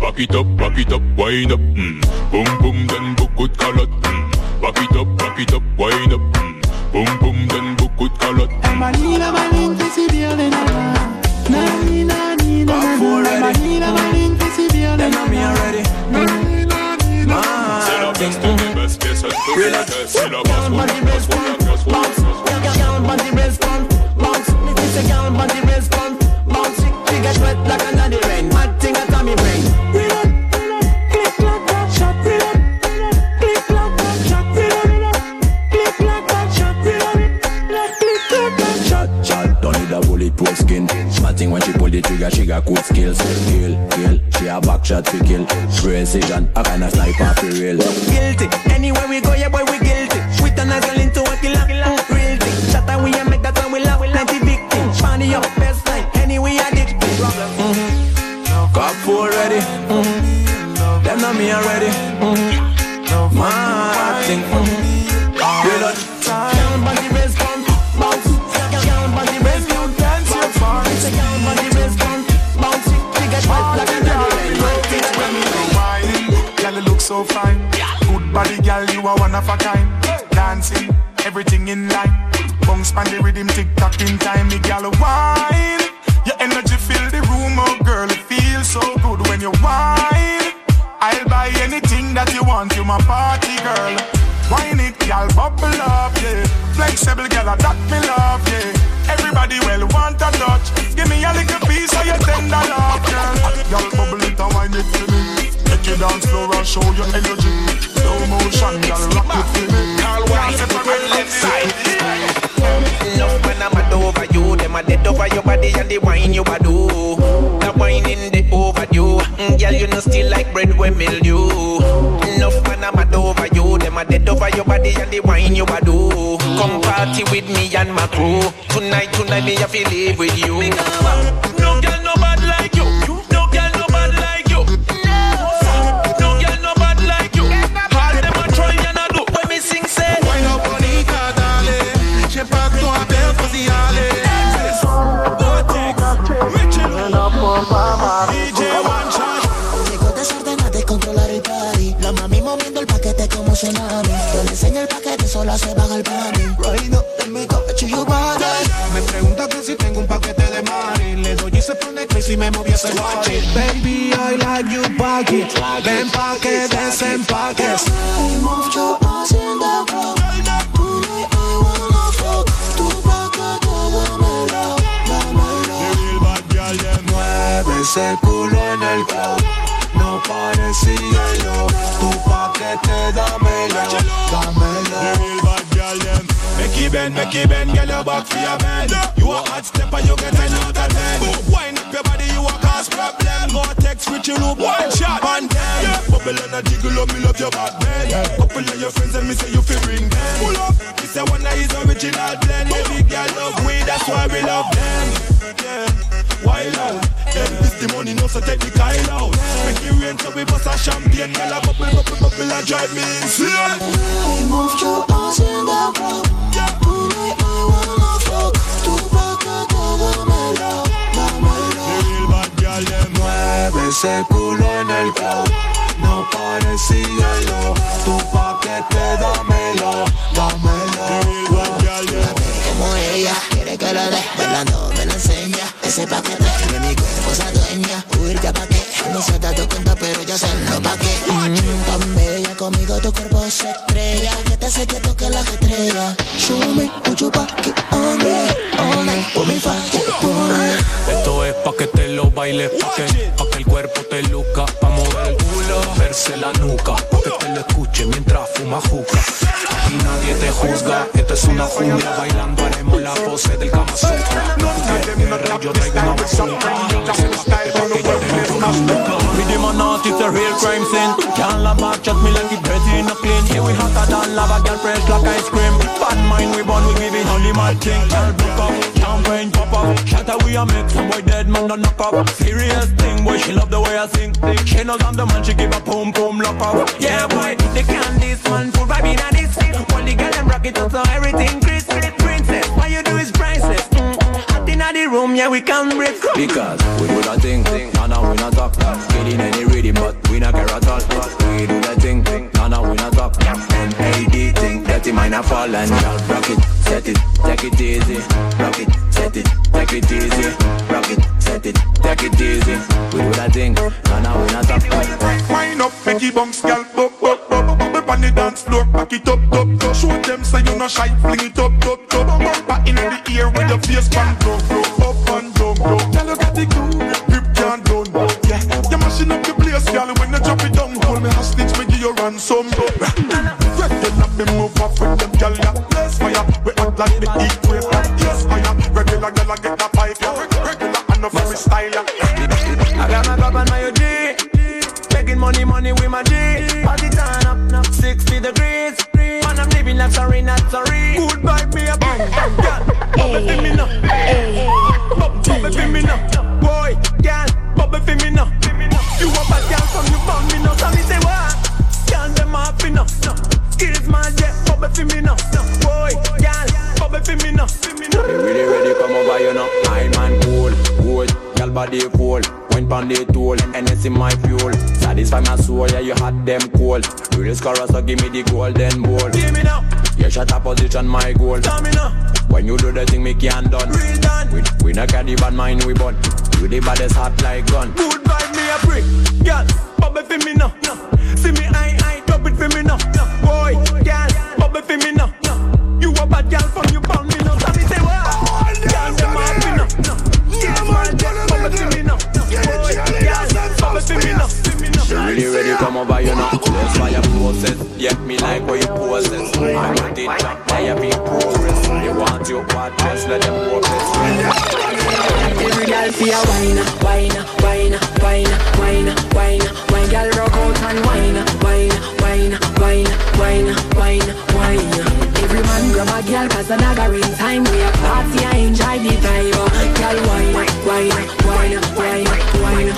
Back it up, back it up, wind up. Mm. Boom boom, then book good calotte. Mm. Back it up, back it up, wind up. Mm. Boom, boom, then book with color. Mm. Manila, Manila, si bien, na ni na ni na na na Manila, Manila, si bien, na na me already. Manila, Manila, set up, best to be best, yes, I'm to be best, set up. Pull she got good skills. Kill, kill, she a back shot to kill. Precision, a kind of sniper for real. Guilty. Anywhere we go, yeah, boy, we guilty. We turn us all into a killer. Mm, real thing. Shut up, we a make that one we love. Plenty victim. Funny up, best night. Anyway, addicted. Mm-hmm. Cop four ready. Mm-hmm. Them know me already. Mm-hmm. My thing. Mm-hmm. Of a kind. Dancing, everything in line. Bounce pan the rhythm, tick tock in time. Me girl, wine. Your energy fill the room, oh girl, it feels so good when you wine. I'll buy anything that you want, you my party girl. Wine it, girl, bubble up, yeah. flexible girl, that me love, yeah. Everybody well want a touch. Give me a little piece of your tender love, girl. Girl, bubble it and wine it to me. Take you dance floor and show your energy. Slow motion, girl, rock it for me. Wine it for me left side. Enough when I'm mad over you, them a dead over your body and the wine you a do. The wine in the overdue, mm, girl you know still like bread with mildew. Enough when I'm mad over you, them a dead over your body and the wine you a do. Come party with me and my crew. Tonight, tonight me I feel live with you. Se el party. Right let me go to your body Me pregunta que si tengo un paquete de mari Le doy y se pone crazy me moví ese body Baby, I like you pocket Ven pa' que desempaques Move your ass in the club Tonight I wanna fuck. Tu paquete, dámelo, dámelo. Mueve ese culo en el club No pares, síguelo Tu paquete, dámelo, dámelo. Make it bend, make it bend, girl, your back for your bend. You a hot step and you get 10 out of 10 Wind up your body, you a cause problem. Go text with your loop, one shot, one them Bubble and a jiggle up, me love your back bend. Couple of your friends and me say you feel bring them Pull up, this a one that is original blend. Every girl love we, that's why we love them. Yeah, wild out. Them this the money, no so take the Kyle out. Make it rain so we bust a champagne. Girl a bubble, bubble, bubble and drive me insane. Move your ass in the club Tonight I wanna fuck Tu paquete, dámelo, dámelo Mueve ese culo en el club No pares, síguelo Tu paquete, dámelo, dámelo. Como ella quiere que la dé. Bailando me la enseña. Ese paquete de mi cuerpo se adueña Uy, ya pa' qué. No se ha dado cuenta pero ya sé lo pa' qué. Mm, Tan bella conmigo tu cuerpo se estrella. Que te hace que toque las estrellas Show me what you back it on me All night, put me fuck it on me Esto es pa' que te lo bailes, pa' que, pa' que el cuerpo te luzca, pa' verse la nuca, te lo escuche mientras fuma juca. Aquí nadie te juzga, esto es una jungla, bailando haremos la pose del Kama Sutra. Yo traigo una bazooka, him or not, it's a real crime scene. Can't love back, me like dirty in a clean. Here we hotter than lava, girl fresh like ice cream. Bad mind we born, we give it only mad thing. Girl up, champagne pop up, shatter we a make some boy dead man don't knock up. Serious thing, boy she love the way I sing. She knows I'm the man, she give a boom boom lock up. Yeah boy, they can't this full vibe in a this thing. All the girl them rock it up so everything crisp. Princess, what you do is priceless. Mm. Inna the room, yeah we can break. Because we do that thing, nah nah we not talk Killing any rhythm but we not care at all We do that thing, nah nah we not talk M-A-D thing, dirty mind a fall and y'all rock it, set it, take it easy Rock it, set it, take it easy Rock it, set it, take it easy We do that thing, nah nah we not talk Wind up, make it bounce, girl, bop, bop, bop, bop, on the dance floor, back it up, up, up. Show them say you no shy, fling it up, up, up. Bumper in the ear with your face pan, blow, blow, up and down, down. Tell you got it cool, grip can't done. Yeah, you mashing up the place, girl. When you drop it down, hold me hostage, me give you ransom. Regular me move off with them, girl. Yeah, blaze fire, we act like the equator. Yes, fire. Regular girl, I get that pipe. Yeah, regular, know for me style. Yeah. I got my cup and my OG. Making money, money with my G. Party turn up, up 60 degrees. Man, I'm living like sorry, not sorry. Good me a bang. Girl, bubble for me now. Bub- Bubble me now. For me now. Boy, girl, bubble for me now. They really ready come over you know I man cool, good, y'all body cool Wine pon the tool, NS in my fuel Satisfy my soul, yeah you hot them cool Real scorer so give me the golden ball Give me now. You shut up position my goal Tell me now. When you do the thing me can't done Real done. We, we not carry bad mind we burn You the baddest hot like gun Good vibe, me a brick. Girl, bubble for me now. See me for me now. No. You a bad girl from you bound me now. Say what? Them Yeah, for me now. Boy, for me now. She really ready come over you now. That's why I process. Yeah, me like what you. I. Now you be progress. They want your what? Just let them progress. Every girl feel a whine, whine, whine, whine, whine, whine, whine. Girl rock out and whine, whine, whine, whine, whine, whine wine. Grab a girl 'cause another in time. We a party, I enjoy the vibe. Girl wine, wine, wine, wine, wine, wine,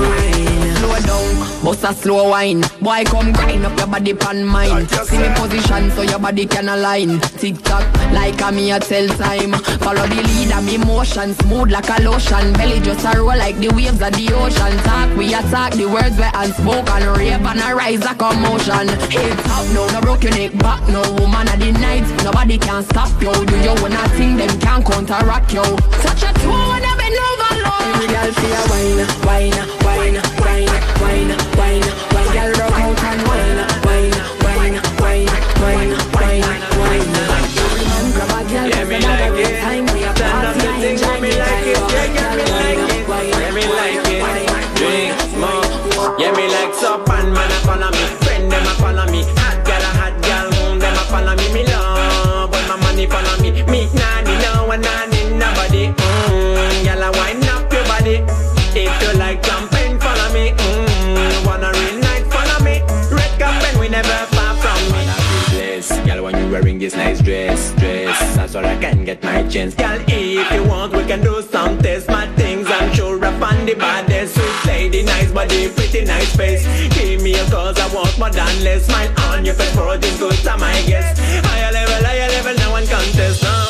wine. Slow down, bust a slow wine. Boy, come grind up your body pan mine. See me position so your body can align. Tick tock, like a me a tell time. Follow the lead of me motion, smooth like a lotion. Belly just a roll like the waves of the ocean. Talk, we attack the words we unspoken. Rave and a rise like a motion. Head up, no, no broke your neck back, no woman of the night. Nobody can stop you. Do you wanna think them can counteract you? Touch a toe and I bend over low. Every girl feel wine, wine, wine, wine, wine, wine, wine. Girl rock out and wine, wine, wine, wine, wine, wine, wine. Every man grab a girl, Yeah, me like it. Stand up the thing for me like it. Yeah, yeah, me like it. Yeah, me like it. Drink more. Yeah, me like sup and man a follow me. This nice dress, dress. That's all I can get my chance. Girl, if you want, we can do some test my things. I'm sure up on the baddest. Sweet lady, nice body, pretty nice face. Give me a cause, I want more than less. Smile on your face for this good time, I guess. Higher level, higher level, no one contest. Uh.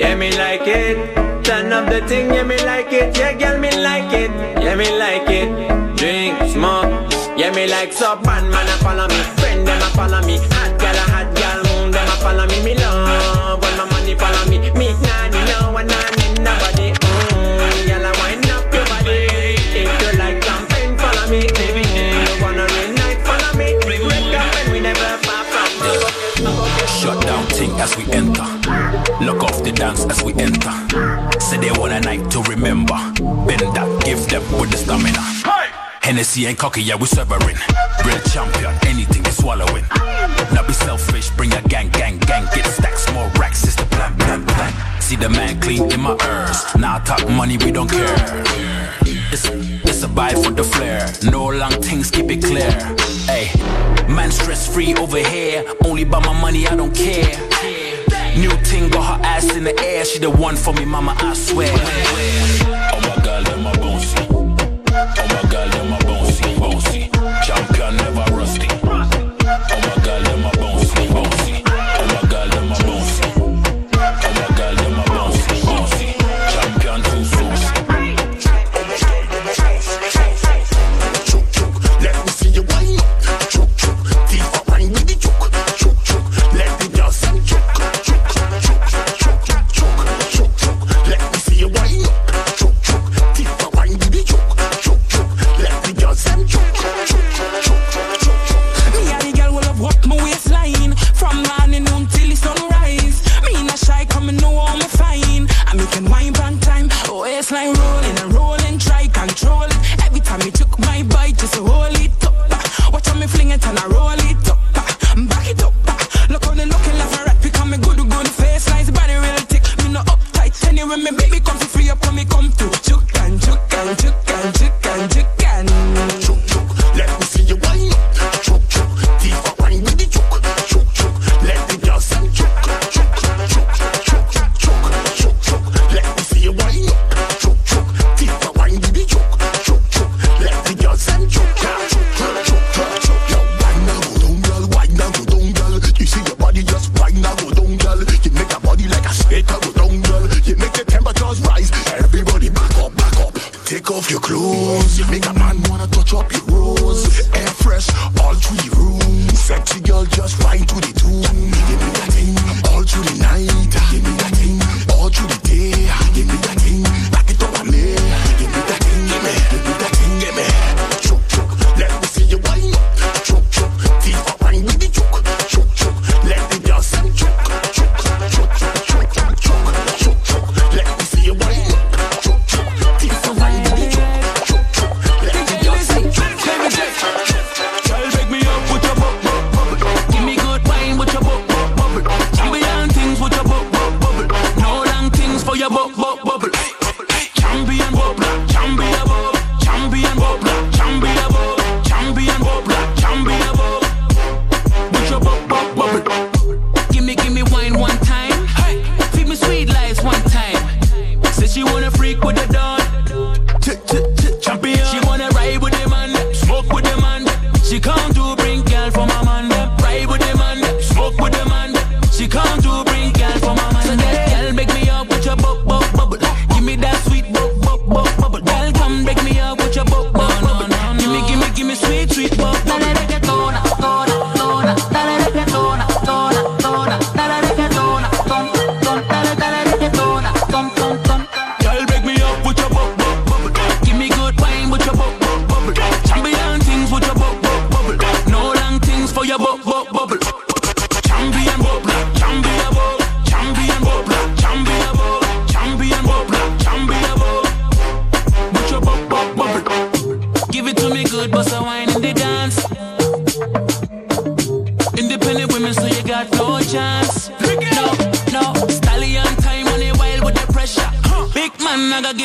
Yeah, me like it. Turn up the thing, yeah, me like it. Yeah, girl, me like it. Yeah, me like it. Drink, smoke. Yeah, me like sup and man a follow me. Friend them a follow me. Hot girl a hot girl, follow me. Me love when my money follow me. Me nah need no one, nah need nobody. Mm, girl a wind up your body. If you like jumping, follow me. Mm, you wanna real night, follow me. Red carpet, we never far from you. Shut down thing as we enter. Lock off the dance as we enter. Say they want a night to remember. Bend that, give them with the stamina. Hennessy and cocky, yeah, we severing. Real champion, anything is swallowing. Now be selfish, bring a gang, gang, gang. Get stacks, more racks, is the plan, plan, plan. See the man clean in my ears. Now talk money, we don't care. It's, it's a buy for the flair. No long things, keep it clear. Hey, man stress free over here. Only by my money, I don't care. New thing got her ass in the air. She the one for me, mama, I swear. Oh my god, them my bouncy. Oh my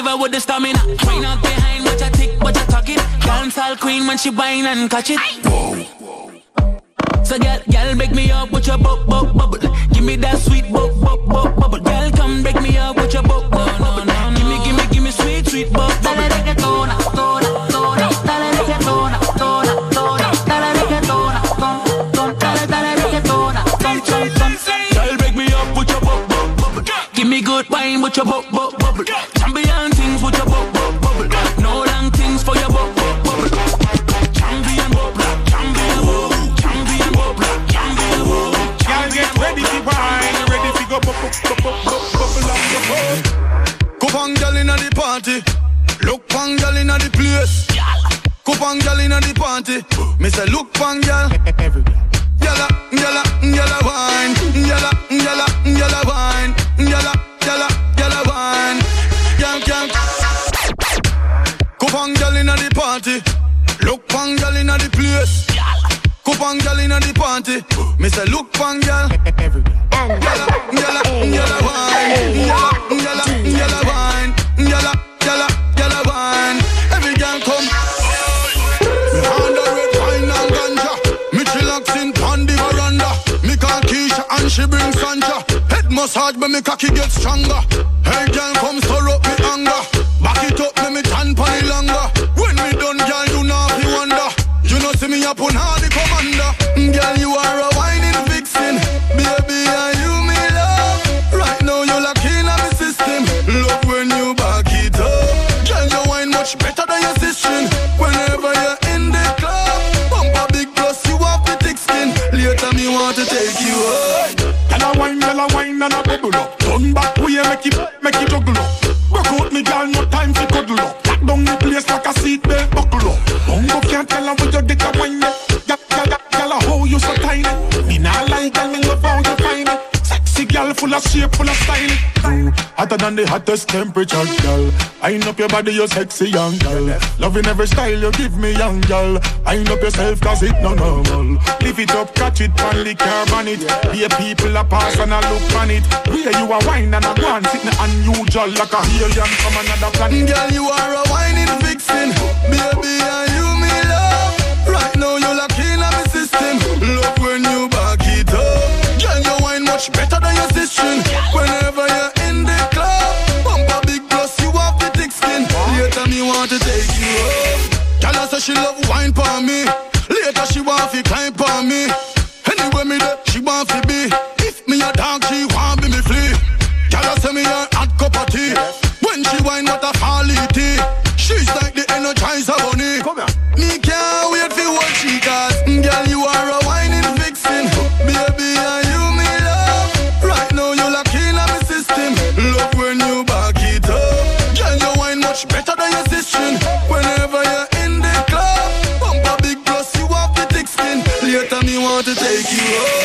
Diva with the stamina. Wine out behind, watch her tick, watch her tuck it. Dancehall queen when she whine and catch it. So girl, girl, break me up with your bub bub bubble. Give me that sweet bub bub bub bubble. Girl, come break me up with your bub bub bubble. Give me, give me, give me sweet sweet bub bubble. Dale reggaetona, tona, tona. Dale reggaetona, tona, tona. Dale reggaetona, ton, ton. Dale, dale reggaetona, ton, ton, ton. Girl, break me up with your bub bub bubble. Give me good wine with your bub like a seatbelt buckle up. Bongo can't tell them what full of shape, full of style. Hotter than the hottest temperature, girl. I up your body, you sexy young girl. Loving every style you give me, young girl. I up yourself, cause it no normal. Live it up, catch it, finally lick your bonnet. Be a people a pass and a look on it. Where you a wine and a glance, it unusual like a alien from another planet. Girl, you are a whining vixen, baby. I much better than your sister. Whenever you're in the club, bumper big plus, you have the thick skin. Later me want to take you home. Tell her say she love wine for me. Later she want to climb for me. to take you home.